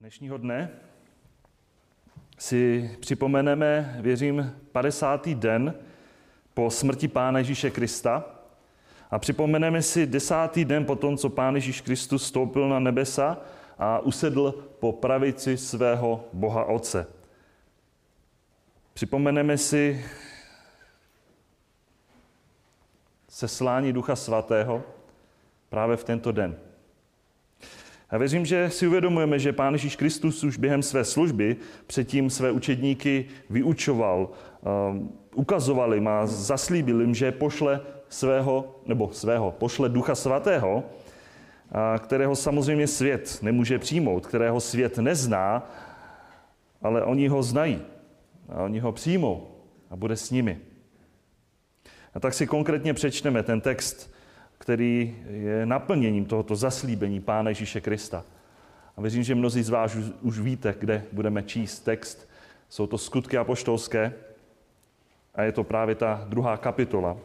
Dnešního dne si připomeneme, věřím, 50. den po smrti Pána Ježíše Krista a připomeneme si desátý den po tom, co Pán Ježíš Kristus stoupil na nebesa a usedl po pravici svého Boha Otce. Připomeneme si seslání Ducha Svatého právě v tento den. A věřím, že si uvědomujeme, že Pán Ježíš Kristus už během své služby předtím své učedníky vyučoval, um, ukazoval jim a zaslíbil jim, že pošle svého, nebo svého, pošle Ducha Svatého, kterého samozřejmě svět nemůže přijmout, kterého svět nezná, ale oni ho znají. A oni ho přijmou a bude s nimi. A tak si konkrétně přečteme ten text který je naplněním tohoto zaslíbení Pána Ježíše Krista. A věřím, že mnozí z vás už víte, kde budeme číst text. Jsou to skutky apoštolské a je to právě ta druhá kapitola.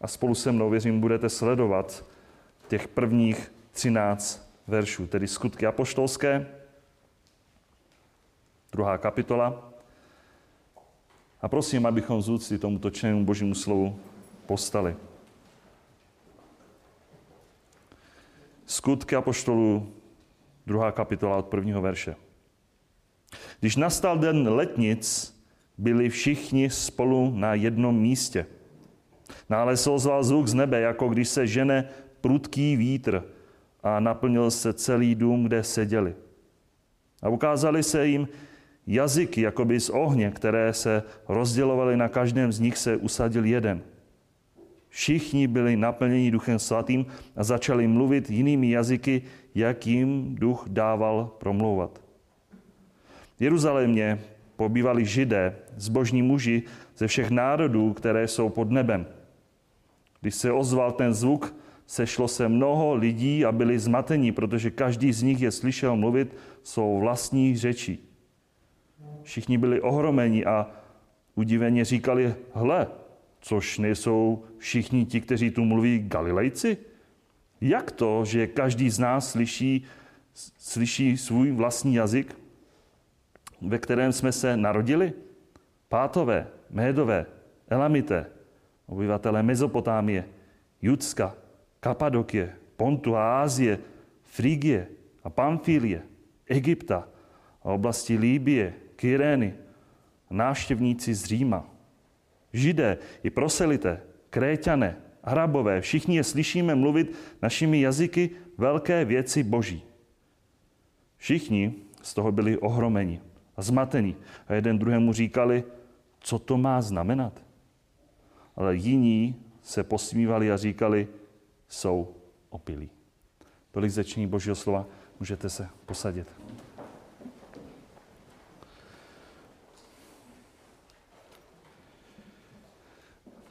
A spolu se mnou, věřím, budete sledovat těch prvních 13 veršů, tedy skutky apoštolské, druhá kapitola. A prosím, abychom z úcty tomuto čtenému božímu slovu postali. Skutky apoštolů, druhá kapitola od prvního verše. Když nastal den letnic, byli všichni spolu na jednom místě. Nále se ozval zvuk z nebe, jako když se žene prudký vítr a naplnil se celý dům, kde seděli. A ukázali se jim jazyky, jakoby z ohně, které se rozdělovaly, na každém z nich se usadil jeden – Všichni byli naplněni Duchem Svatým a začali mluvit jinými jazyky, jak jim duch dával promlouvat. V Jeruzalémě pobývali židé, zbožní muži ze všech národů, které jsou pod nebem. Když se ozval ten zvuk, sešlo se mnoho lidí a byli zmatení, protože každý z nich je slyšel mluvit svou vlastní řeči. Všichni byli ohromeni a udiveně říkali, hle, což nejsou všichni ti, kteří tu mluví Galilejci? Jak to, že každý z nás slyší, slyší svůj vlastní jazyk, ve kterém jsme se narodili? Pátové, Médové, Elamité, obyvatelé Mezopotámie, Judska, Kapadokie, Pontu a Ázie, Frigie a Pamfílie, Egypta a oblasti Líbie, Kyrény, návštěvníci z Říma – Židé i proselité, Kréťané, Arabové, všichni je slyšíme mluvit našimi jazyky velké věci Boží. Všichni z toho byli ohromeni a zmateni a jeden druhému říkali, co to má znamenat. Ale jiní se posmívali a říkali, jsou opilí. Tolik začení Božího slova, můžete se posadit.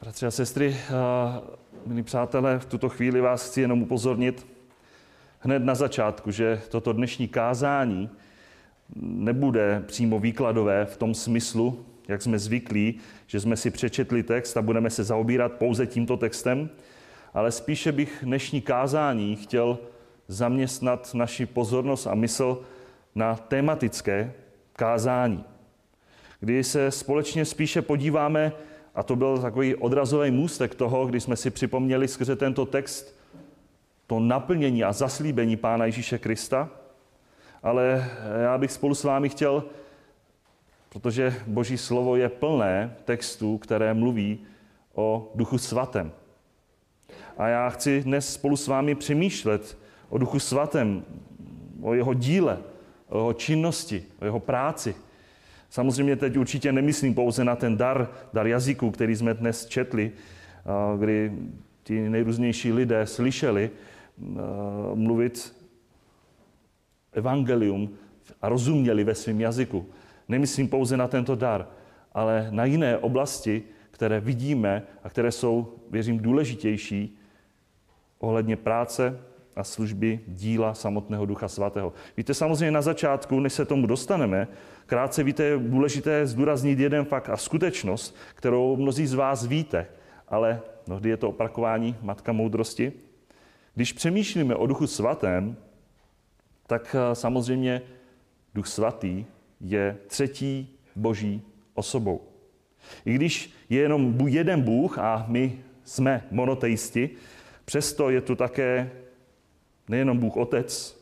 Bratři a sestry, milí přátelé, v tuto chvíli vás chci jenom upozornit hned na začátku, že toto dnešní kázání nebude přímo výkladové v tom smyslu, jak jsme zvyklí, že jsme si přečetli text a budeme se zaobírat pouze tímto textem, ale spíše bych dnešní kázání chtěl zaměstnat naši pozornost a mysl na tematické kázání, kdy se společně spíše podíváme a to byl takový odrazový můstek toho, kdy jsme si připomněli skrze tento text to naplnění a zaslíbení Pána Ježíše Krista. Ale já bych spolu s vámi chtěl, protože Boží slovo je plné textů, které mluví o Duchu Svatém. A já chci dnes spolu s vámi přemýšlet o Duchu Svatém, o jeho díle, o jeho činnosti, o jeho práci, Samozřejmě teď určitě nemyslím pouze na ten dar, dar jazyku, který jsme dnes četli, kdy ti nejrůznější lidé slyšeli mluvit evangelium a rozuměli ve svém jazyku. Nemyslím pouze na tento dar, ale na jiné oblasti, které vidíme a které jsou, věřím, důležitější ohledně práce a služby díla samotného Ducha Svatého. Víte, samozřejmě na začátku, než se tomu dostaneme, krátce víte, je důležité zdůraznit jeden fakt a skutečnost, kterou mnozí z vás víte, ale mnohdy je to opakování matka moudrosti. Když přemýšlíme o Duchu Svatém, tak eh, samozřejmě Duch Svatý je třetí boží osobou. I když je jenom jeden Bůh a my jsme monoteisti, přesto je tu také nejenom Bůh Otec,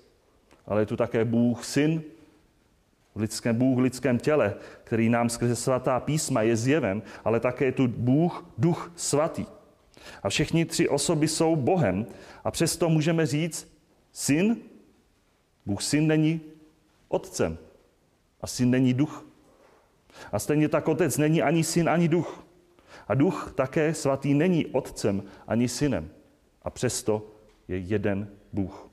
ale je tu také Bůh Syn, lidském, Bůh v lidském těle, který nám skrze svatá písma je zjeven, ale také je tu Bůh, Duch Svatý. A všechny tři osoby jsou Bohem a přesto můžeme říct, syn, Bůh syn není otcem a syn není duch. A stejně tak otec není ani syn, ani duch. A duch také svatý není otcem ani synem. A přesto je jeden Bůh.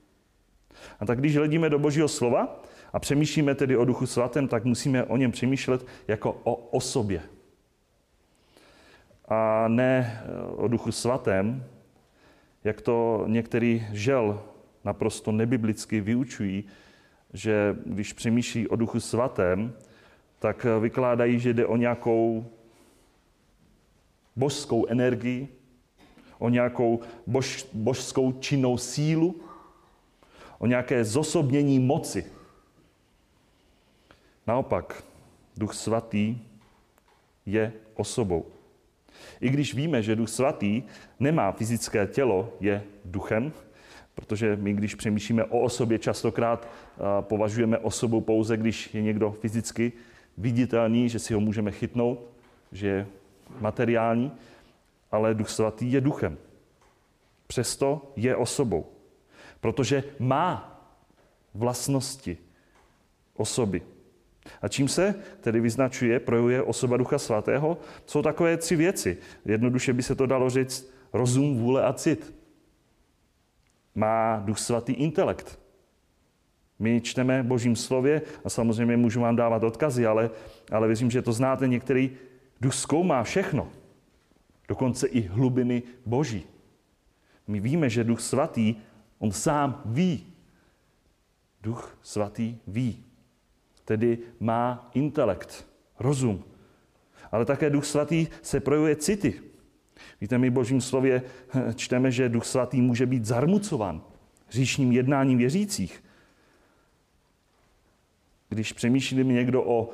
A tak když hledíme do Božího slova a přemýšlíme tedy o Duchu Svatém, tak musíme o něm přemýšlet jako o osobě. A ne o Duchu Svatém, jak to některý žel naprosto nebiblicky vyučují, že když přemýšlí o Duchu Svatém, tak vykládají, že jde o nějakou božskou energii, o nějakou bož, božskou činnou sílu, o nějaké zosobnění moci. Naopak, Duch Svatý je osobou. I když víme, že Duch Svatý nemá fyzické tělo, je duchem, protože my, když přemýšlíme o osobě, častokrát považujeme osobu pouze, když je někdo fyzicky viditelný, že si ho můžeme chytnout, že je materiální, ale Duch Svatý je duchem. Přesto je osobou, protože má vlastnosti osoby. A čím se tedy vyznačuje, projevuje osoba Ducha Svatého? Jsou takové tři věci. Jednoduše by se to dalo říct rozum, vůle a cit. Má Duch Svatý intelekt. My čteme Božím slově a samozřejmě můžu vám dávat odkazy, ale, ale věřím, že to znáte. Některý duch zkoumá všechno. Dokonce i hlubiny Boží. My víme, že Duch Svatý, on sám ví. Duch Svatý ví. Tedy má intelekt, rozum. Ale také Duch Svatý se projevuje city. Víte, my v Božím slově čteme, že Duch Svatý může být zarmucován říšním jednáním věřících. Když přemýšlí někdo o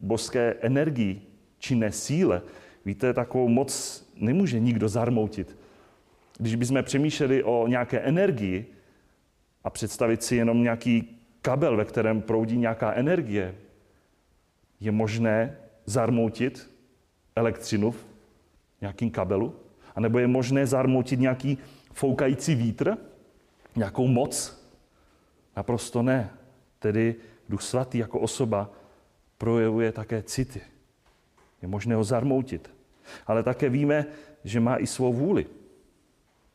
božské energii, činné síle, víte, takovou moc nemůže nikdo zarmoutit. Když bychom přemýšleli o nějaké energii a představit si jenom nějaký kabel, ve kterém proudí nějaká energie, je možné zarmoutit elektřinu v nějakým kabelu? A nebo je možné zarmoutit nějaký foukající vítr? Nějakou moc? Naprosto ne. Tedy Duch Svatý jako osoba projevuje také city. Je možné ho zarmoutit. Ale také víme, že má i svou vůli.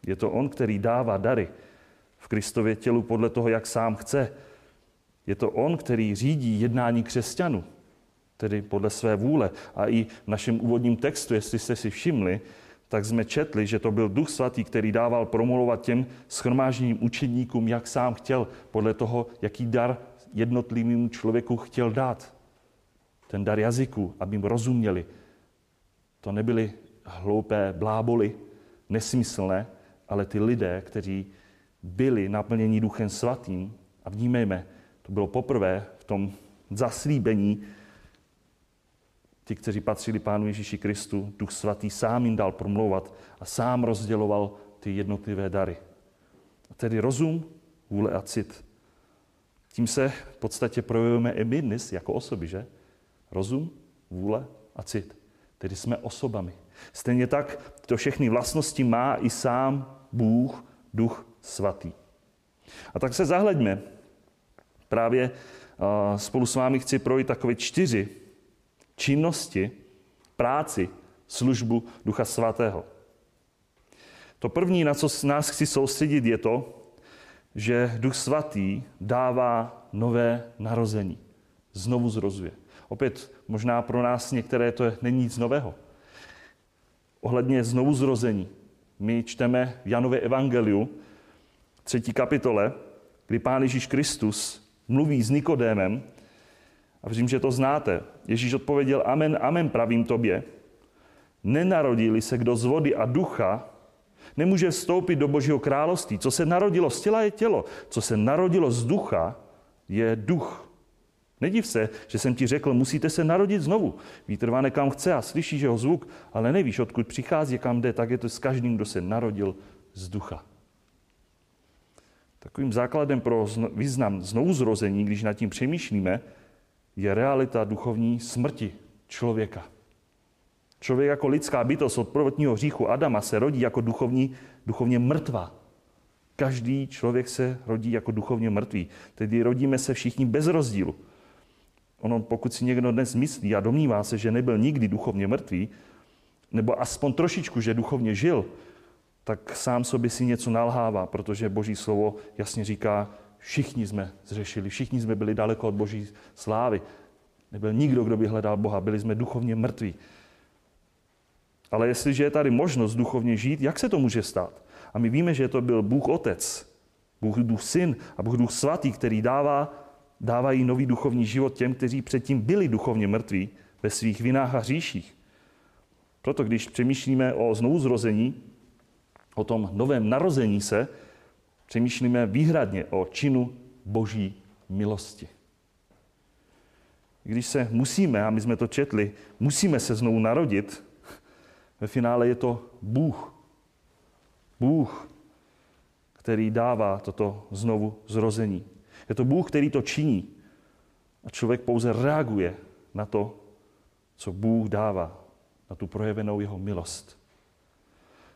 Je to on, který dává dary v Kristově tělu podle toho, jak sám chce. Je to on, který řídí jednání křesťanů, tedy podle své vůle. A i v našem úvodním textu, jestli jste si všimli, tak jsme četli, že to byl Duch Svatý, který dával promluvovat těm schromážděným učedníkům, jak sám chtěl, podle toho, jaký dar jednotlivému člověku chtěl dát. Ten dar jazyku, aby jim rozuměli. To nebyly hloupé bláboli, nesmyslné, ale ty lidé, kteří byli naplněni Duchem Svatým, a vnímejme, to bylo poprvé v tom zaslíbení, ti, kteří patřili Pánu Ježíši Kristu, Duch Svatý sám jim dal promlouvat a sám rozděloval ty jednotlivé dary. Tedy rozum, vůle a cit. Tím se v podstatě projevujeme i my dnes jako osoby, že? Rozum, vůle a cit. Tedy jsme osobami. Stejně tak to všechny vlastnosti má i sám Bůh, Duch Svatý. A tak se zahleďme. Právě spolu s vámi chci projít takové čtyři činnosti, práci, službu Ducha Svatého. To první, na co nás chci soustředit, je to, že Duch Svatý dává nové narození. Znovu zrozuje. Opět, možná pro nás některé to není nic nového. Ohledně znovu zrození. My čteme v Janově evangeliu, třetí kapitole, kdy Pán Ježíš Kristus mluví s Nikodémem a věřím, že to znáte. Ježíš odpověděl, amen, amen, pravím tobě. Nenarodili se kdo z vody a ducha, nemůže vstoupit do Božího království. Co se narodilo z těla je tělo, co se narodilo z ducha je duch. Nediv se, že jsem ti řekl, musíte se narodit znovu. Vítr váne kam chce a slyšíš jeho zvuk, ale nevíš, odkud přichází, kam jde, tak je to s každým, kdo se narodil z ducha. Takovým základem pro význam znovuzrození, když nad tím přemýšlíme, je realita duchovní smrti člověka. Člověk jako lidská bytost od prvotního hříchu Adama se rodí jako duchovní, duchovně mrtvá. Každý člověk se rodí jako duchovně mrtvý. Tedy rodíme se všichni bez rozdílu. Ono, pokud si někdo dnes myslí a domnívá se, že nebyl nikdy duchovně mrtvý, nebo aspoň trošičku, že duchovně žil, tak sám sobě si něco nalhává, protože Boží slovo jasně říká, všichni jsme zřešili, všichni jsme byli daleko od Boží slávy. Nebyl nikdo, kdo by hledal Boha, byli jsme duchovně mrtví. Ale jestliže je tady možnost duchovně žít, jak se to může stát? A my víme, že to byl Bůh Otec, Bůh Duch Syn a Bůh Duch Svatý, který dává, dávají nový duchovní život těm, kteří předtím byli duchovně mrtví ve svých vinách a hříších. Proto když přemýšlíme o znovuzrození, o tom novém narození se, přemýšlíme výhradně o činu boží milosti. Když se musíme, a my jsme to četli, musíme se znovu narodit, ve finále je to Bůh. Bůh, který dává toto znovu zrození. Je to Bůh, který to činí. A člověk pouze reaguje na to, co Bůh dává, na tu projevenou jeho milost.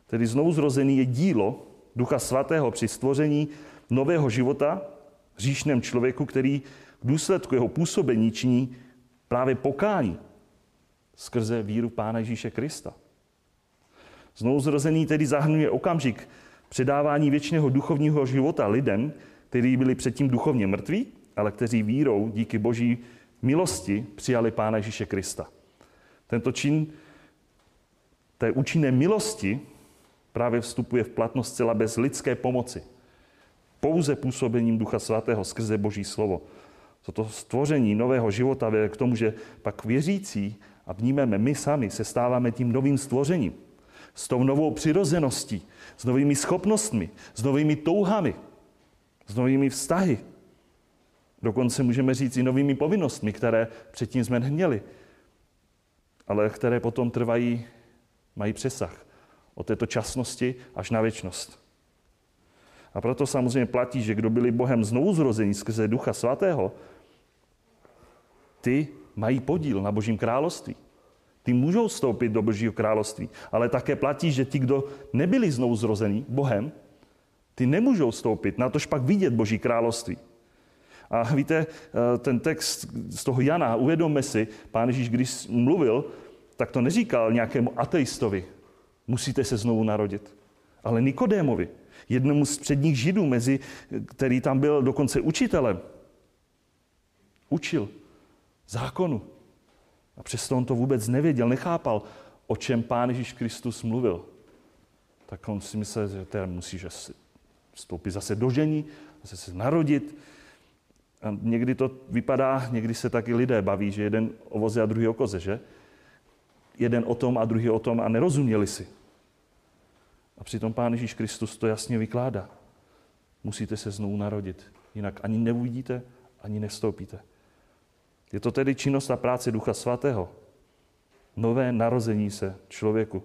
Tedy znovu zrozený je dílo Ducha Svatého při stvoření nového života v hříšném člověku, který v důsledku jeho působení činí právě pokání skrze víru Pána Ježíše Krista. Znovu zrozený tedy zahrnuje okamžik předávání věčného duchovního života lidem, kteří byli předtím duchovně mrtví, ale kteří vírou díky boží milosti přijali Pána Ježíše Krista. Tento čin té účinné milosti právě vstupuje v platnost zcela bez lidské pomoci. Pouze působením Ducha Svatého skrze Boží slovo. Toto stvoření nového života vede k tomu, že pak věřící a vnímeme my sami se stáváme tím novým stvořením. S tou novou přirozeností, s novými schopnostmi, s novými touhami, s novými vztahy. Dokonce můžeme říct i novými povinnostmi, které předtím jsme neměli, ale které potom trvají, mají přesah od této časnosti až na věčnost. A proto samozřejmě platí, že kdo byli Bohem znovu zrození skrze Ducha Svatého, ty mají podíl na Božím království. Ty můžou vstoupit do Božího království, ale také platí, že ti, kdo nebyli znovu zrození Bohem, ty nemůžou vstoupit, na tož pak vidět Boží království. A víte, eh, ten text z toho Jana, uvědomme si, pán Ježíš, když mluvil, tak to neříkal nějakému ateistovi, musíte se znovu narodit. Ale Nikodémovi, jednomu z předních židů, mezi, který tam byl dokonce učitelem, učil zákonu. A přesto on to vůbec nevěděl, nechápal, o čem Pán Ježíš Kristus mluvil. Tak on si myslel, že teda musí že vstoupit zase do žení, zase se narodit. A někdy to vypadá, někdy se taky lidé baví, že jeden o voze a druhý o koze, že? Jeden o tom a druhý o tom a nerozuměli si. A přitom Pán Ježíš Kristus to jasně vykládá. Musíte se znovu narodit, jinak ani neuvidíte, ani nestoupíte. Je to tedy činnost a práce Ducha Svatého. Nové narození se člověku.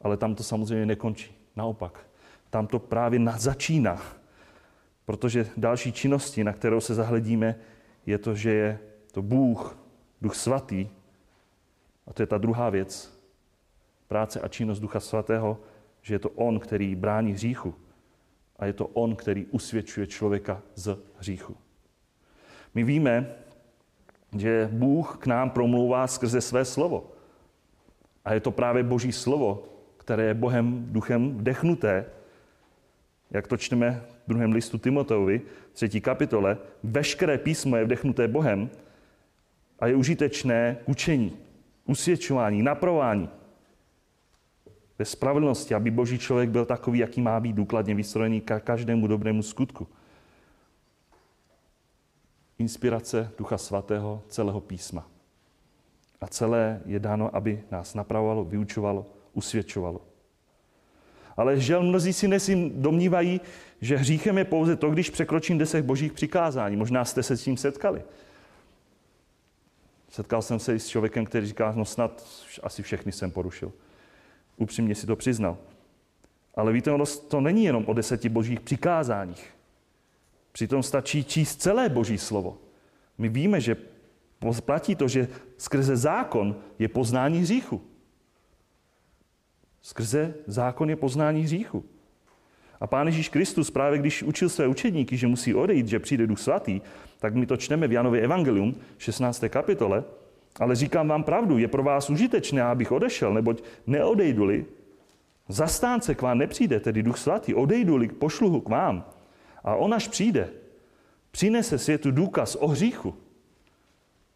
Ale tam to samozřejmě nekončí. Naopak, tam to právě začíná. Protože další činnosti, na kterou se zahledíme, je to, že je to Bůh, Duch Svatý. A to je ta druhá věc. Práce a činnost Ducha Svatého že je to on, který brání hříchu a je to on, který usvědčuje člověka z hříchu. My víme, že Bůh k nám promlouvá skrze své slovo. A je to právě Boží slovo, které je Bohem duchem vdechnuté, jak to čteme v druhém listu Timoteovi, třetí kapitole, veškeré písmo je vdechnuté Bohem a je užitečné k učení, usvědčování, naprování, ve spravedlnosti, aby boží člověk byl takový, jaký má být důkladně vystrojený ka každému dobrému skutku. Inspirace Ducha Svatého celého písma. A celé je dáno, aby nás napravovalo, vyučovalo, usvědčovalo. Ale žel mnozí si nesim domnívají, že hříchem je pouze to, když překročím deset božích přikázání. Možná jste se s tím setkali. Setkal jsem se i s člověkem, který říká, no snad asi všechny jsem porušil. Upřímně si to přiznal. Ale víte, ono to není jenom o deseti božích přikázáních. Přitom stačí číst celé boží slovo. My víme, že platí to, že skrze zákon je poznání hříchu. Skrze zákon je poznání hříchu. A Pán Ježíš Kristus právě když učil své učedníky, že musí odejít, že přijde Duch Svatý, tak my to čteme v Janově Evangelium, 16. kapitole, ale říkám vám pravdu, je pro vás užitečné, abych odešel, neboť neodejdu-li, zastánce k vám nepřijde, tedy Duch Svatý, odejdu-li, pošlu ho k vám. A on až přijde, přinese světu důkaz o hříchu.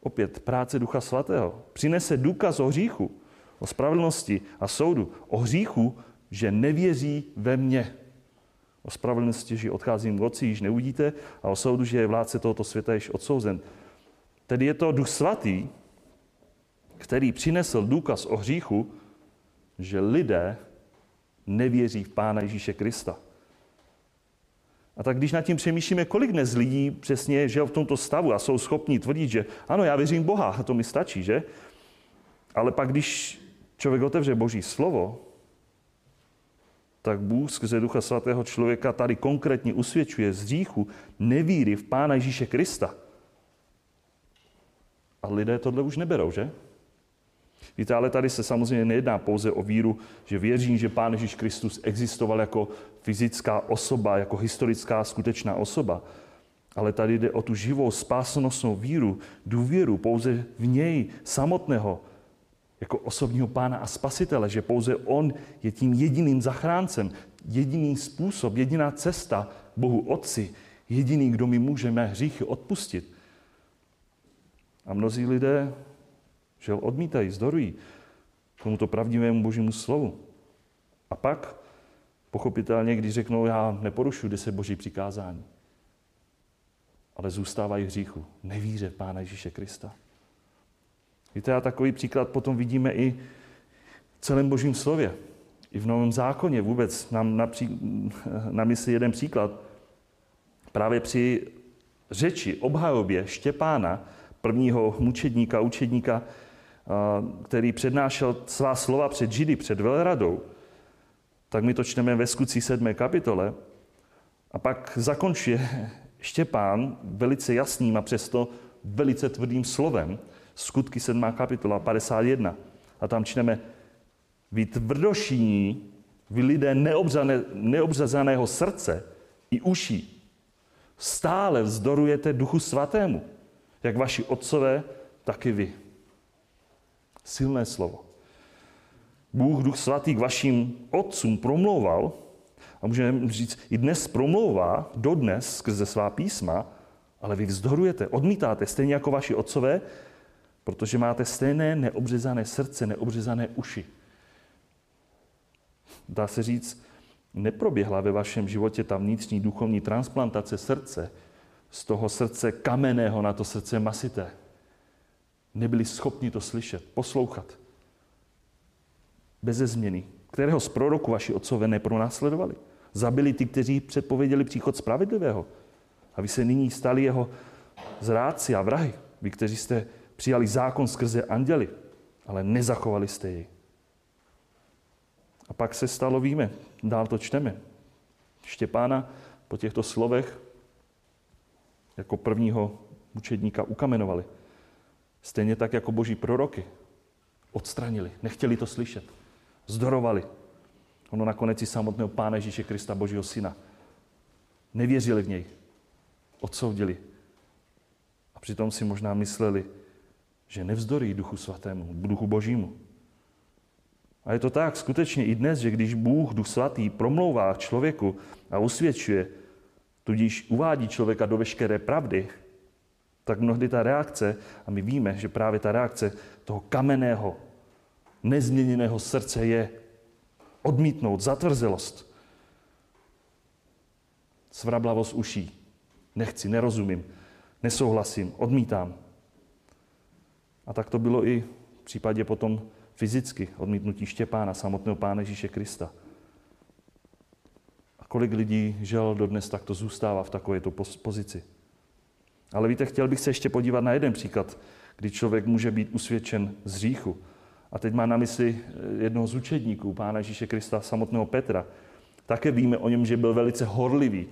Opět práce Ducha Svatého. Přinese důkaz o hříchu, o spravedlnosti a soudu. O hříchu, že nevěří ve mně. O spravedlnosti, že odcházím v oci, již neuvidíte, a o soudu, že je vládce tohoto světa již odsouzen. Tedy je to Duch Svatý, který přinesl důkaz o hříchu, že lidé nevěří v Pána Ježíše Krista. A tak když nad tím přemýšlíme, kolik dnes lidí přesně žil v tomto stavu a jsou schopni tvrdit, že ano, já věřím Boha, a to mi stačí, že? Ale pak, když člověk otevře Boží slovo, tak Bůh skrze Ducha Svatého člověka tady konkrétně usvědčuje z hříchu nevíry v Pána Ježíše Krista. A lidé tohle už neberou, že? Víte, ale tady se samozřejmě nejedná pouze o víru, že věřím, že Pán Ježíš Kristus existoval jako fyzická osoba, jako historická skutečná osoba. Ale tady jde o tu živou spásonosnou víru, důvěru pouze v něj samotného, jako osobního pána a spasitele, že pouze on je tím jediným zachráncem, jediný způsob, jediná cesta Bohu Otci, jediný, kdo mi může mé hříchy odpustit. A mnozí lidé že odmítají, zdorují tomuto pravdivému božímu slovu. A pak, pochopitelně, když řeknou, já neporušuji deset boží přikázání, ale zůstávají hříchu, nevíře Pána Ježíše Krista. Víte, a takový příklad potom vidíme i v celém božím slově. I v Novém zákoně vůbec nám napří, na mysli jeden příklad. Právě při řeči, obhajobě Štěpána, prvního mučedníka, učedníka, který přednášel svá slova před Židy, před velradou, tak my to čteme ve skutcí 7. kapitole. A pak zakončuje Štěpán velice jasným a přesto velice tvrdým slovem. Skutky 7. kapitola 51. A tam čteme, vy tvrdošíní, vy lidé neobřazaného srdce i uší, stále vzdorujete duchu svatému, jak vaši otcové, tak i vy. Silné slovo. Bůh, Duch Svatý, k vašim otcům promlouval, a můžeme říct, i dnes promlouvá, dodnes, skrze svá písma, ale vy vzdorujete, odmítáte, stejně jako vaši otcové, protože máte stejné neobřezané srdce, neobřezané uši. Dá se říct, neproběhla ve vašem životě ta vnitřní duchovní transplantace srdce, z toho srdce kamenného na to srdce masité. Nebyli schopni to slyšet, poslouchat. Beze změny. Kterého z proroku vaši otcové nepronásledovali? Zabili ty, kteří předpověděli příchod spravedlivého. A vy se nyní stali jeho zrádci a vrahy. Vy, kteří jste přijali zákon skrze anděli, ale nezachovali jste jej. A pak se stalo, víme, dál to čteme. Štěpána po těchto slovech jako prvního učedníka ukamenovali. Stejně tak jako boží proroky. Odstranili, nechtěli to slyšet. Zdorovali. Ono nakonec i samotného Pána Ježíše Krista, Božího Syna. Nevěřili v něj. Odsoudili. A přitom si možná mysleli, že nevzdorí Duchu Svatému, Duchu Božímu. A je to tak skutečně i dnes, že když Bůh, Duch Svatý, promlouvá člověku a usvědčuje, tudíž uvádí člověka do veškeré pravdy, tak mnohdy ta reakce, a my víme, že právě ta reakce toho kamenného, nezměněného srdce je odmítnout zatvrzelost, svrablavosť uší. Nechci, nerozumím, nesouhlasím, odmítám. A tak to bylo i v případě potom fyzicky odmítnutí Štěpána, samotného Pána Ježíše Krista. A kolik lidí žel dodnes takto zůstává v takovéto pozici. Ale víte, chtěl bych se ještě podívat na jeden příklad, kdy člověk může být usvědčen z hříchu. A teď má na mysli eh, jednoho z učedníků, pána Ježíše Krista, samotného Petra. Také víme o něm, že byl velice horlivý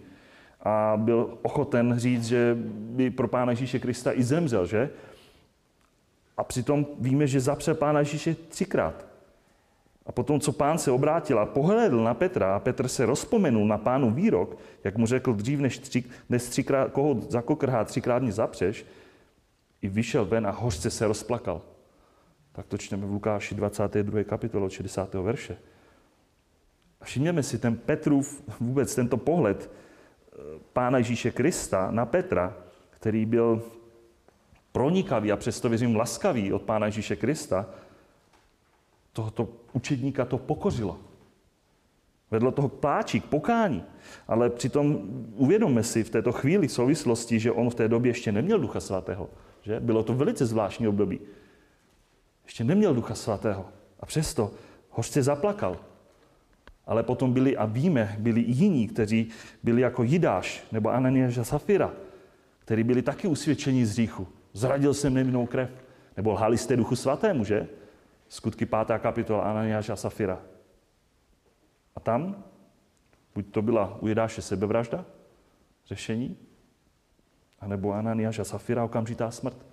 a byl ochoten říct, že by pro pána Ježíše Krista i zemřel, že? A přitom víme, že zapřel pána Ježíše třikrát. A potom, co pán se obrátil a pohledl na Petra a Petr se rozpomenul na pánu výrok, jak mu řekl dřív, než, tři, než třikrát, koho zakokrhá třikrát mě zapřeš, i vyšel ven a hořce se rozplakal. Tak to čteme v Lukáši 22. kapitolu 60. verše. A všimněme si ten Petrův, vůbec tento pohled eh, Pána Ježíše Krista na Petra, který byl pronikavý a přesto věřím laskavý od Pána Ježíše Krista, tohoto učedníka to pokořilo. Vedlo toho k pláči, k pokání. Ale přitom uvědomme si v této chvíli souvislosti, že on v té době ještě neměl Ducha Svatého. Že? Bylo to velice zvláštní období. Ještě neměl Ducha Svatého. A přesto hořce zaplakal. Ale potom byli, a víme, byli i jiní, kteří byli jako Jidáš nebo Ananiáš a Safira, kteří byli taky usvědčeni z hříchu. Zradil jsem nevinnou krev. Nebo lhali jste Duchu Svatému, že? Skutky 5. kapitola Ananiáš a Safira. A tam, buď to byla u Jidáše sebevražda, řešení, anebo Ananiáš a Safira okamžitá smrt.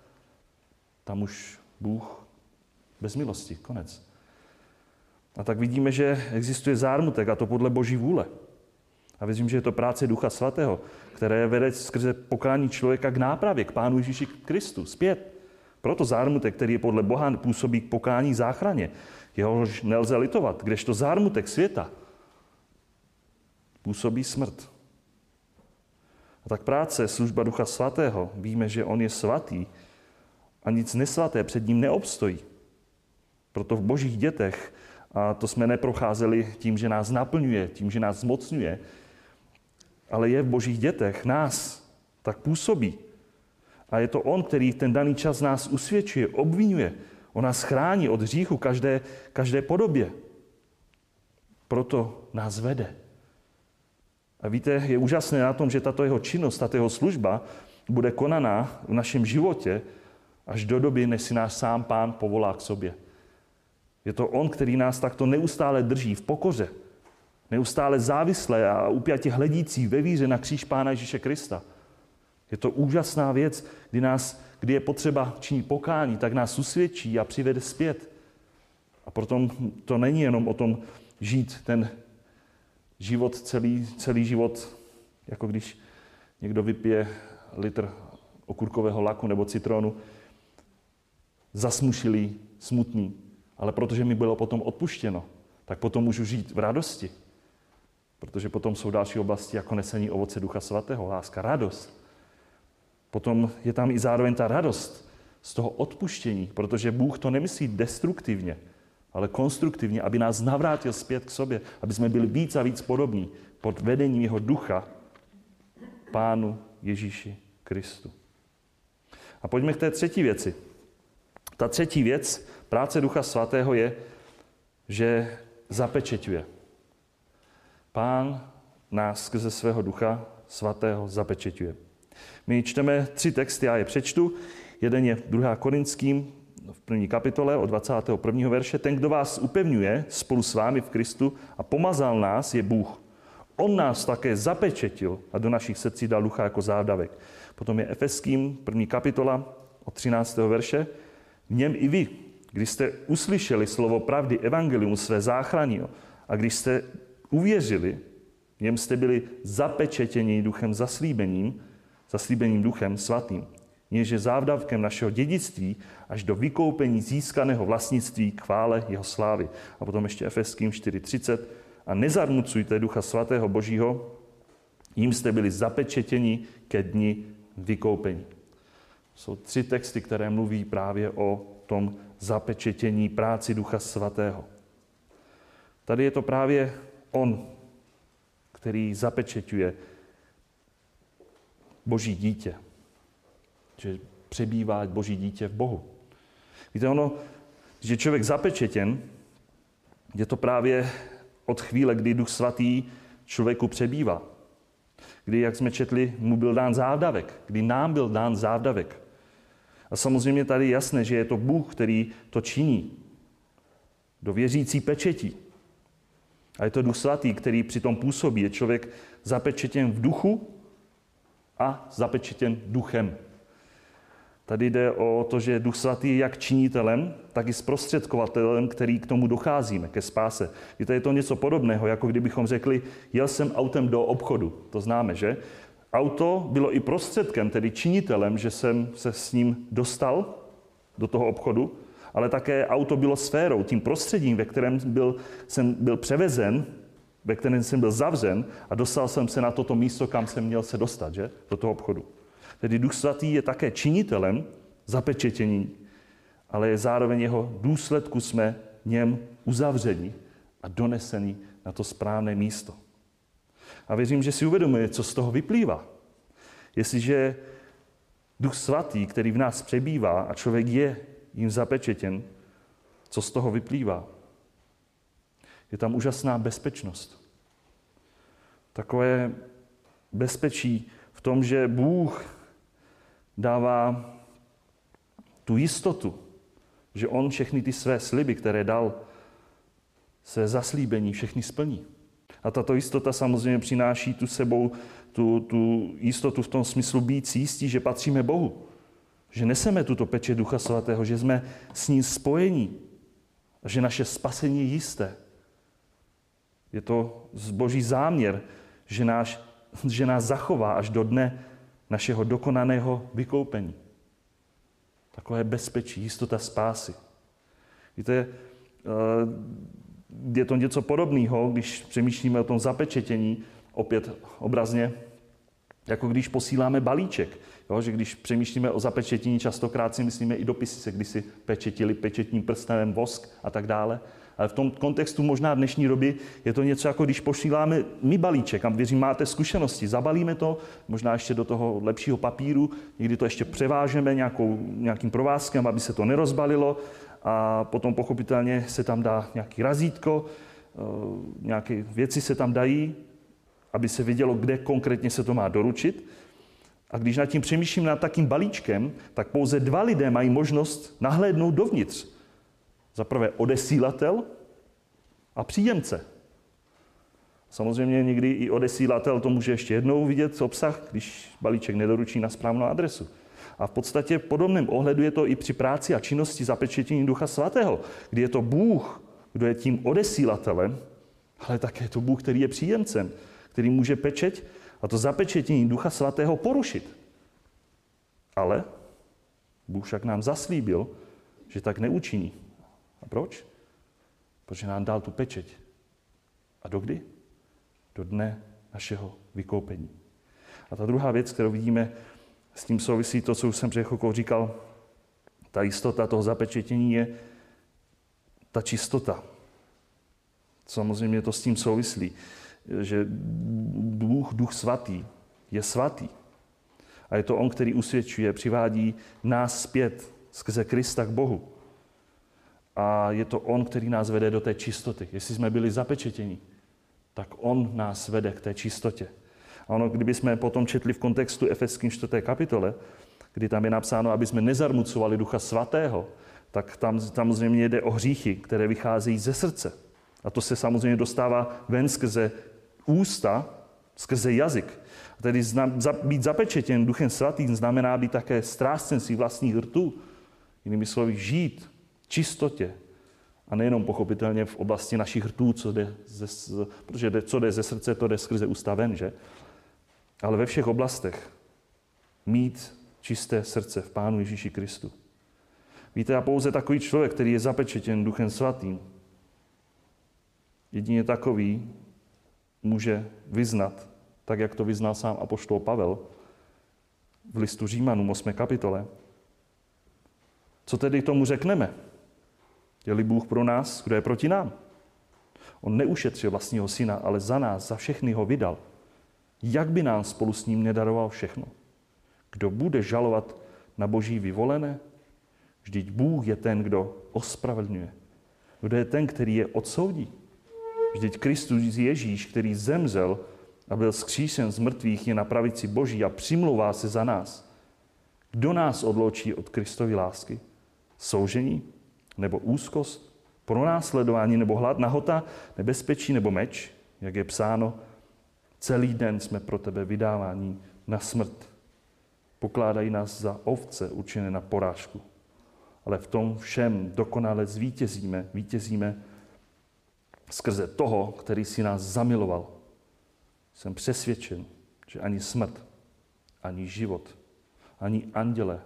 Tam už Bůh bez milosti, konec. A tak vidíme, že existuje zármutek, a to podle Boží vůle. A věřím, že je to práce Ducha Svatého, které vede skrze pokání člověka k nápravě, k Pánu Ježíši Kristu, zpět. Proto zármutek, který je podle Boha, působí k pokání záchraně. Jehož nelze litovat, kdežto zármutek světa působí smrt. A tak práce, služba Ducha Svatého, víme, že On je svatý a nic nesvaté před ním neobstojí. Proto v božích dětech, a to jsme neprocházeli tím, že nás naplňuje, tím, že nás zmocňuje, ale je v božích dětech, nás, tak působí. A je to On, který ten daný čas nás usvědčuje, obvinuje. On nás chrání od hříchu každé, každé podobě. Proto nás vede. A víte, je úžasné na tom, že tato jeho činnost, tato jeho služba bude konaná v našem životě až do doby, než si náš sám pán povolá k sobě. Je to on, který nás takto neustále drží v pokoře, neustále závislé a upjatě hledící ve víře na kříž Pána Ježíše Krista. Je to úžasná věc, kdy, nás, kdy je potřeba činit pokání, tak nás usvědčí a přivede zpět. A proto to není jenom o tom žít ten život, celý, celý život, jako když někdo vypije litr okurkového laku nebo citronu, zasmušilý, smutný. Ale protože mi bylo potom odpuštěno, tak potom můžu žít v radosti. Protože potom jsou další oblasti, jako nesení ovoce Ducha Svatého, láska, radost. Potom je tam i zároveň ta radost z toho odpuštění, protože Bůh to nemyslí destruktivně, ale konstruktivně, aby nás navrátil zpět k sobě, aby jsme byli víc a víc podobní pod vedením jeho ducha, Pánu Ježíši Kristu. A pojďme k té třetí věci. Ta třetí věc práce Ducha Svatého je, že zapečeťuje. Pán nás skrze svého Ducha Svatého zapečeťuje. My čteme tři texty, já je přečtu. Jeden je 2. Korinským, v první kapitole od 21. verše. Ten, kdo vás upevňuje spolu s vámi v Kristu a pomazal nás, je Bůh. On nás také zapečetil a do našich srdcí dal ducha jako zádavek. Potom je Efeským, první kapitola od 13. verše. V něm i vy, když jste uslyšeli slovo pravdy, evangelium své záchrany a když jste uvěřili, v něm jste byli zapečetěni duchem zaslíbením, zaslíbením duchem svatým něž je závdavkem našeho dědictví až do vykoupení získaného vlastnictví k chvále jeho slávy. A potom ještě Efeským 4.30. A nezarmucujte ducha svatého božího, jim jste byli zapečetěni ke dni vykoupení. Jsou tři texty, které mluví právě o tom zapečetění práci ducha svatého. Tady je to právě on, který zapečeťuje boží dítě že přebývá Boží dítě v Bohu. Víte, ono, že člověk zapečetěn, je to právě od chvíle, kdy Duch Svatý člověku přebývá. Kdy, jak jsme četli, mu byl dán závdavek. Kdy nám byl dán závdavek. A samozřejmě tady je jasné, že je to Bůh, který to činí. Do věřící pečetí. A je to Duch Svatý, který přitom působí. Je člověk zapečetěn v duchu a zapečetěn duchem. Tady jde o to, že Duch Svatý je jak činitelem, tak i zprostředkovatelem, který k tomu docházíme, ke spáse. Víte, je to něco podobného, jako kdybychom řekli, jel jsem autem do obchodu. To známe, že? Auto bylo i prostředkem, tedy činitelem, že jsem se s ním dostal do toho obchodu, ale také auto bylo sférou, tím prostředím, ve kterém byl, jsem byl převezen, ve kterém jsem byl zavřen a dostal jsem se na toto místo, kam jsem měl se dostat, že? do toho obchodu. Tedy Duch Svatý je také činitelem zapečetění, ale je zároveň jeho důsledku jsme něm uzavřeni a doneseni na to správné místo. A věřím, že si uvědomuje, co z toho vyplývá. Jestliže Duch Svatý, který v nás přebývá a člověk je jim zapečetěn, co z toho vyplývá? Je tam úžasná bezpečnost. Takové bezpečí v tom, že Bůh dává tu jistotu, že on všechny ty své sliby, které dal, své zaslíbení, všechny splní. A tato jistota samozřejmě přináší tu sebou tu, tu jistotu v tom smyslu být si jistí, že patříme Bohu. Že neseme tuto peče Ducha Svatého, že jsme s ním spojení. A že naše spasení je jisté. Je to boží záměr, že, náš, že nás zachová až do dne našeho dokonaného vykoupení. Takové bezpečí, jistota spásy. Víte, eh, je to něco podobného, když přemýšlíme o tom zapečetění, opět obrazně, jako když posíláme balíček. Jo, že když přemýšlíme o zapečetění, častokrát si myslíme i dopisy, kdy si pečetili pečetním prstenem vosk a tak dále. Ale v tom kontextu možná dnešní doby je to něco jako když posíláme my balíček, a věřím, máte zkušenosti, zabalíme to, možná ještě do toho lepšího papíru, někdy to ještě převážeme nějakou, nějakým provázkem, aby se to nerozbalilo a potom pochopitelně se tam dá nějaký razítko, eh, nějaké věci se tam dají, aby se vědělo, kde konkrétně se to má doručit. A když nad tím přemýšlím nad takým balíčkem, tak pouze dva lidé mají možnost nahlédnout dovnitř. Za prvé odesílatel a příjemce. Samozřejmě někdy i odesílatel to může ještě jednou vidět obsah, když balíček nedoručí na správnou adresu. A v podstatě v podobném ohledu je to i při práci a činnosti zapečetění Ducha Svatého, kdy je to Bůh, kdo je tím odesílatelem, ale také je to Bůh, který je příjemcem, který může pečeť a to zapečetění Ducha Svatého porušit. Ale Bůh však nám zaslíbil, že tak neučiní. A proč? Protože nám dal tu pečeť. A dokdy? Do dne našeho vykoupení. A ta druhá věc, kterou vidíme, s tím souvisí to, co už jsem před říkal, ta jistota toho zapečetění je ta čistota. Samozřejmě to s tím souvislí, že Bůh, Duch Svatý, je svatý. A je to On, který usvědčuje, přivádí nás zpět skrze Krista k Bohu. A je to On, který nás vede do té čistoty. Jestli jsme byli zapečetěni, tak On nás vede k té čistotě. A ono, kdyby jsme potom četli v kontextu Efeským 4. kapitole, kdy tam je napsáno, aby jsme nezarmucovali Ducha Svatého, tak tam samozřejmě jde o hříchy, které vycházejí ze srdce. A to se samozřejmě dostává ven skrze ústa, skrze jazyk. A tedy být zapečetěn Duchem Svatým znamená být také strážcem svých vlastních rtů. Jinými slovy, žít čistotě. A nejenom pochopitelně v oblasti našich rtů, co jde ze, protože jde, co jde ze srdce, to jde skrze ústa ven, že? Ale ve všech oblastech mít čisté srdce v Pánu Ježíši Kristu. Víte, a pouze takový člověk, který je zapečetěn Duchem Svatým, jedině takový může vyznat, tak jak to vyznal sám apoštol Pavel v listu Římanům 8. kapitole. Co tedy tomu řekneme? Je-li Bůh pro nás, kdo je proti nám? On neušetřil vlastního syna, ale za nás, za všechny ho vydal. Jak by nám spolu s ním nedaroval všechno? Kdo bude žalovat na boží vyvolené? Vždyť Bůh je ten, kdo ospravedlňuje. Kdo je ten, který je odsoudí? Vždyť Kristus Ježíš, který zemřel a byl zkříšen z mrtvých, je na pravici Boží a přimlouvá se za nás. Kdo nás odloučí od Kristovy lásky? Soužení? Nebo úzkost? Pronásledování nebo hlad, nahota, nebezpečí nebo meč? Jak je psáno, celý den jsme pro tebe vydávání na smrt. Pokládají nás za ovce určené na porážku. Ale v tom všem dokonale zvítězíme, vítězíme skrze toho, který si nás zamiloval. Jsem přesvědčen, že ani smrt, ani život, ani anděle,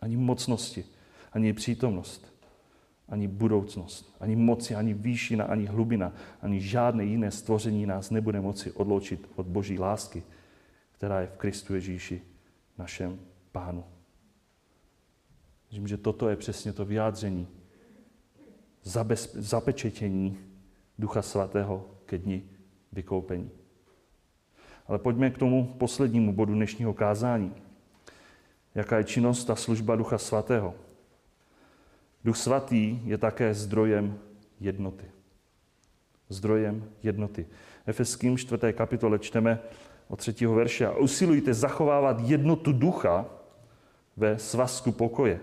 ani mocnosti, ani přítomnost, ani budoucnost, ani moci, ani výšina, ani hlubina, ani žádné jiné stvoření nás nebude moci odloučit od Boží lásky, která je v Kristu Ježíši, našem Pánu. Myslím, že toto je přesně to vyjádření, zabez, zapečetění Ducha Svatého ke dni vykoupení. Ale pojďme k tomu poslednímu bodu dnešního kázání. Jaká je činnost a služba Ducha Svatého? Duch Svatý je také zdrojem jednoty. Zdrojem jednoty. Efeským 4. kapitole čteme od 3. verše. A usilujte zachovávat jednotu ducha ve svazku pokoje.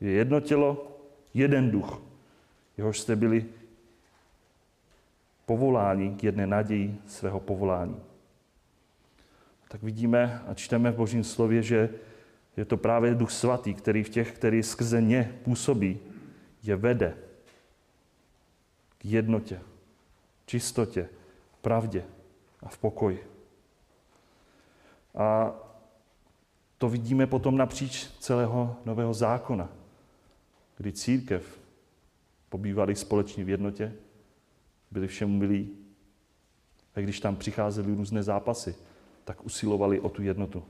Je jedno tělo, jeden duch, jehož jste byli povoláni k jedné naději svého povolání. Tak vidíme a čteme v Božím slově, že je to právě Duch Svatý, který v těch, který skrze ně působí, je vede k jednotě, čistotě, pravdě a v pokoji. A to vidíme potom napříč celého nového zákona, kdy církev pobývali společně v jednotě, byli všemu milí. A když tam přicházely různé zápasy, tak usilovali o tu jednotu.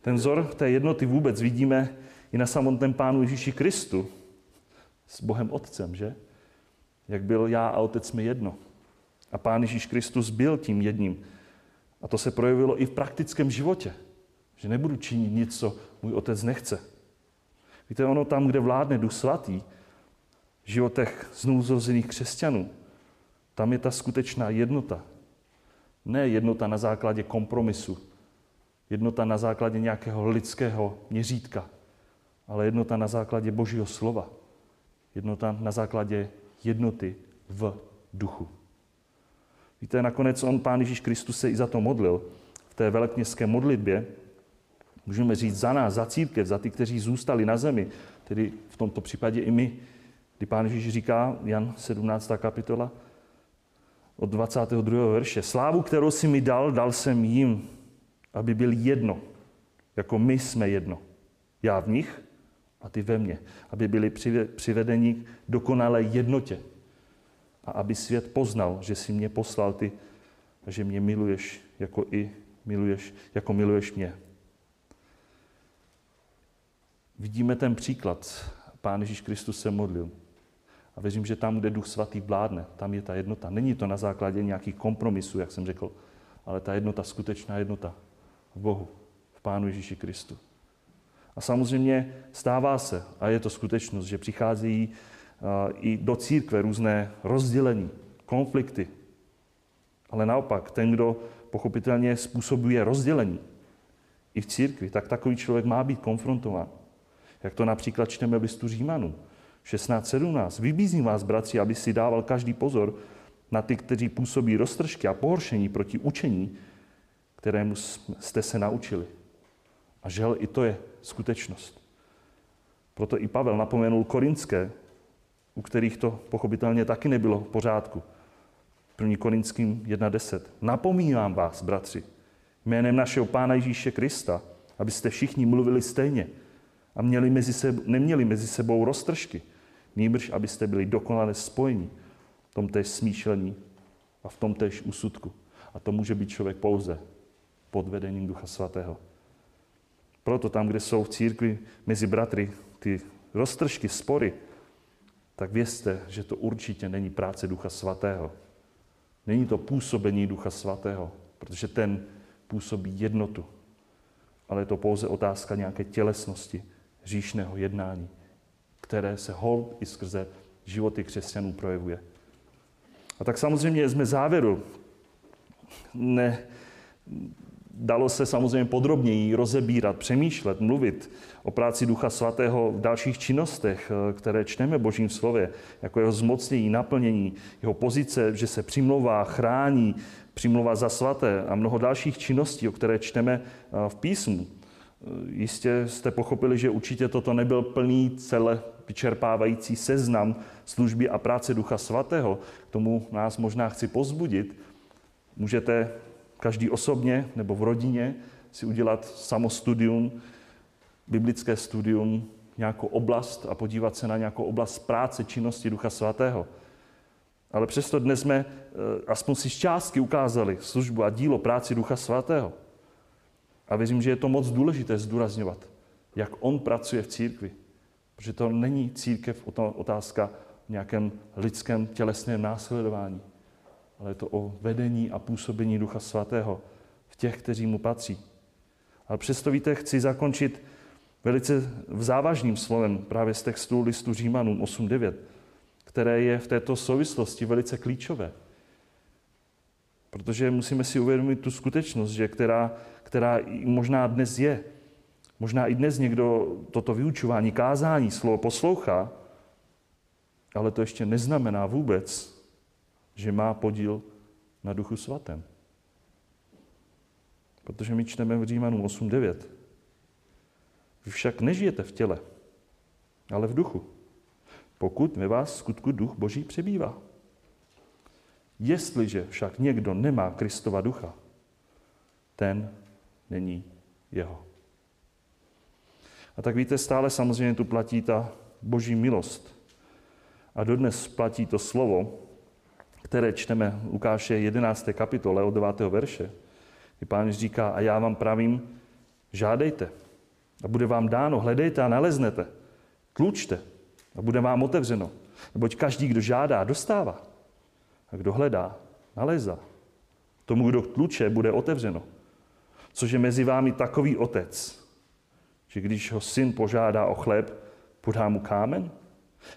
Ten vzor té jednoty vůbec vidíme i na samotném Pánu Ježíši Kristu s Bohem Otcem, že? Jak byl já a Otec jsme jedno. A Pán Ježíš Kristus byl tím jedním. A to se projevilo i v praktickém životě. Že nebudu činit nic, co můj Otec nechce. Víte, ono tam, kde vládne Duch Svatý, životech znouzrozených křesťanů, tam je ta skutečná jednota. Ne jednota na základě kompromisu, jednota na základě nějakého lidského měřítka, ale jednota na základě Božího slova. Jednota na základě jednoty v duchu. Víte, nakonec on, Pán Ježíš Kristus, se i za to modlil. V té velekněžské modlitbě můžeme říct za nás, za církev, za ty, kteří zůstali na zemi, tedy v tomto případě i my, kdy Pán Ježíš říká, Jan 17. kapitola, od 22. verše, slávu, kterou si mi dal, dal jsem jim, aby byl jedno, jako my jsme jedno. Já v nich a ty ve mně. Aby byli přivedeni k dokonalé jednotě. A aby svět poznal, že si mě poslal ty a že mě miluješ, jako i miluješ, jako miluješ mě. Vidíme ten příklad. Pán Ježíš Kristus se modlil. A věřím, že tam, kde Duch Svatý vládne, tam je ta jednota. Není to na základě nějakých kompromisů, jak jsem řekl, ale ta jednota, skutečná jednota v Bohu, v Pánu Ježíši Kristu. A samozřejmě stává se, a je to skutečnost, že přicházejí i do církve různé rozdělení, konflikty. Ale naopak, ten, kdo pochopitelně způsobuje rozdělení i v církvi, tak takový člověk má být konfrontován. Jak to například čteme v listu Římanů 16.17. Vybízím vás, bratři, aby si dával každý pozor na ty, kteří působí roztržky a pohoršení proti učení, kterému jste se naučili. A žel, i to je skutečnost. Proto i Pavel napomenul korinské, u kterých to pochopitelně taky nebylo v pořádku. 1. Korinským 1.10. Napomínám vás, bratři, jménem našeho Pána Ježíše Krista, abyste všichni mluvili stejně a měli mezi sebou, neměli mezi sebou roztržky, nýbrž abyste byli dokonale spojeni v tom též smýšlení a v tom též úsudku. A to může být člověk pouze pod vedením Ducha Svatého. Proto tam, kde jsou v církvi mezi bratry ty roztržky, spory, tak vězte, že to určitě není práce Ducha Svatého. Není to působení Ducha Svatého, protože ten působí jednotu. Ale je to pouze otázka nějaké tělesnosti, říšného jednání, které se hold i skrze životy křesťanů projevuje. A tak samozřejmě jsme závěru. Ne, dalo se samozřejmě podrobněji rozebírat, přemýšlet, mluvit o práci Ducha Svatého v dalších činnostech, eh, které čteme Božím slově, jako jeho zmocnění, naplnění, jeho pozice, že se přimlouvá, chrání, přimlouvá za svaté a mnoho dalších činností, o které čteme eh, v písmu. Jistě jste pochopili, že určitě toto nebyl plný celé vyčerpávající seznam služby a práce Ducha Svatého. K tomu nás možná chci pozbudit. Můžete každý osobně nebo v rodině si udělat samostudium, biblické studium, nějakou oblast a podívat se na nějakou oblast práce, činnosti Ducha Svatého. Ale přesto dnes jsme eh, aspoň si z částky ukázali službu a dílo práci Ducha Svatého. A věřím, že je to moc důležité zdůrazňovat, jak on pracuje v církvi. Protože to není církev otázka v nějakém lidském tělesném následování, ale je to o vedení a působení Ducha Svatého v těch, kteří mu patří. Ale přesto víte, chci zakončit velice závažným slovem právě z textu listu Římanům 8.9, které je v této souvislosti velice klíčové. Protože musíme si uvědomit tu skutečnost, že která, která možná dnes je, možná i dnes někdo toto vyučování, kázání, slovo poslouchá, ale to ještě neznamená vůbec, že má podíl na Duchu Svatém. Protože my čteme v Římanům 8.9. Vy však nežijete v těle, ale v duchu. Pokud ve vás skutku duch Boží přebývá. Jestliže však někdo nemá Kristova ducha, ten není jeho. A tak víte, stále samozřejmě tu platí ta boží milost. A dodnes platí to slovo, které čteme Lukáše 11. kapitole od 9. verše, kdy pán říká, a já vám pravím, žádejte a bude vám dáno, hledejte a naleznete, tlučte a bude vám otevřeno. Neboť každý, kdo žádá, dostává. A kdo hledá, nalezá. Tomu, kdo tluče, bude otevřeno. Což je mezi vámi takový otec, že když ho syn požádá o chléb, podá mu kámen?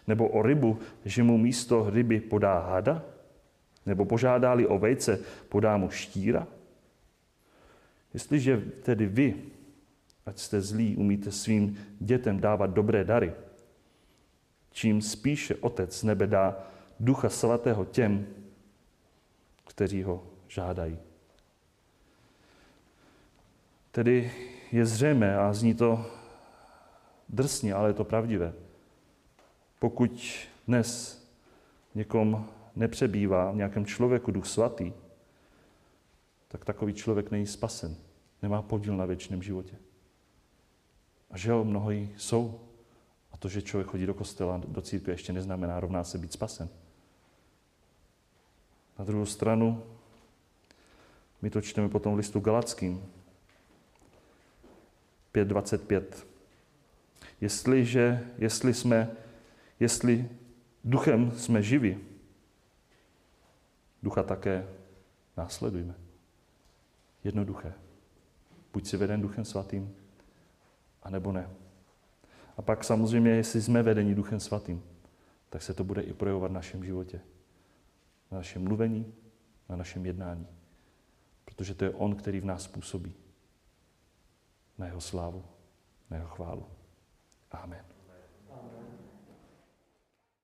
Nebo o rybu, že mu místo ryby podá hada? Nebo požádá-li o vejce, podá mu štíra? Jestliže tedy vy, ať jste zlí, umíte svým dětem dávat dobré dary, čím spíše Otec z nebe dá Ducha Svatého těm, kteří ho žádají. Tedy je zřejmé a zní to drsně, ale je to pravdivé. Pokud dnes někom nepřebývá v nějakém člověku duch svatý, tak takový člověk není spasen. Nemá podíl na věčném životě. A že jo, mnoho jsou. A to, že člověk chodí do kostela, do církve, ještě neznamená rovná se být spasen. Na druhou stranu, my to čteme potom v listu Galackým, 5.25. Jestliže, jestli jsme, jestli duchem jsme živi, ducha také následujme. Jednoduché. Buď si veden duchem svatým, anebo ne. A pak samozřejmě, jestli jsme vedeni duchem svatým, tak se to bude i projevovat v našem životě. Na našem mluvení, na našem jednání. Protože to je On, který v nás působí na jeho slávu, na jeho chválu. Amen.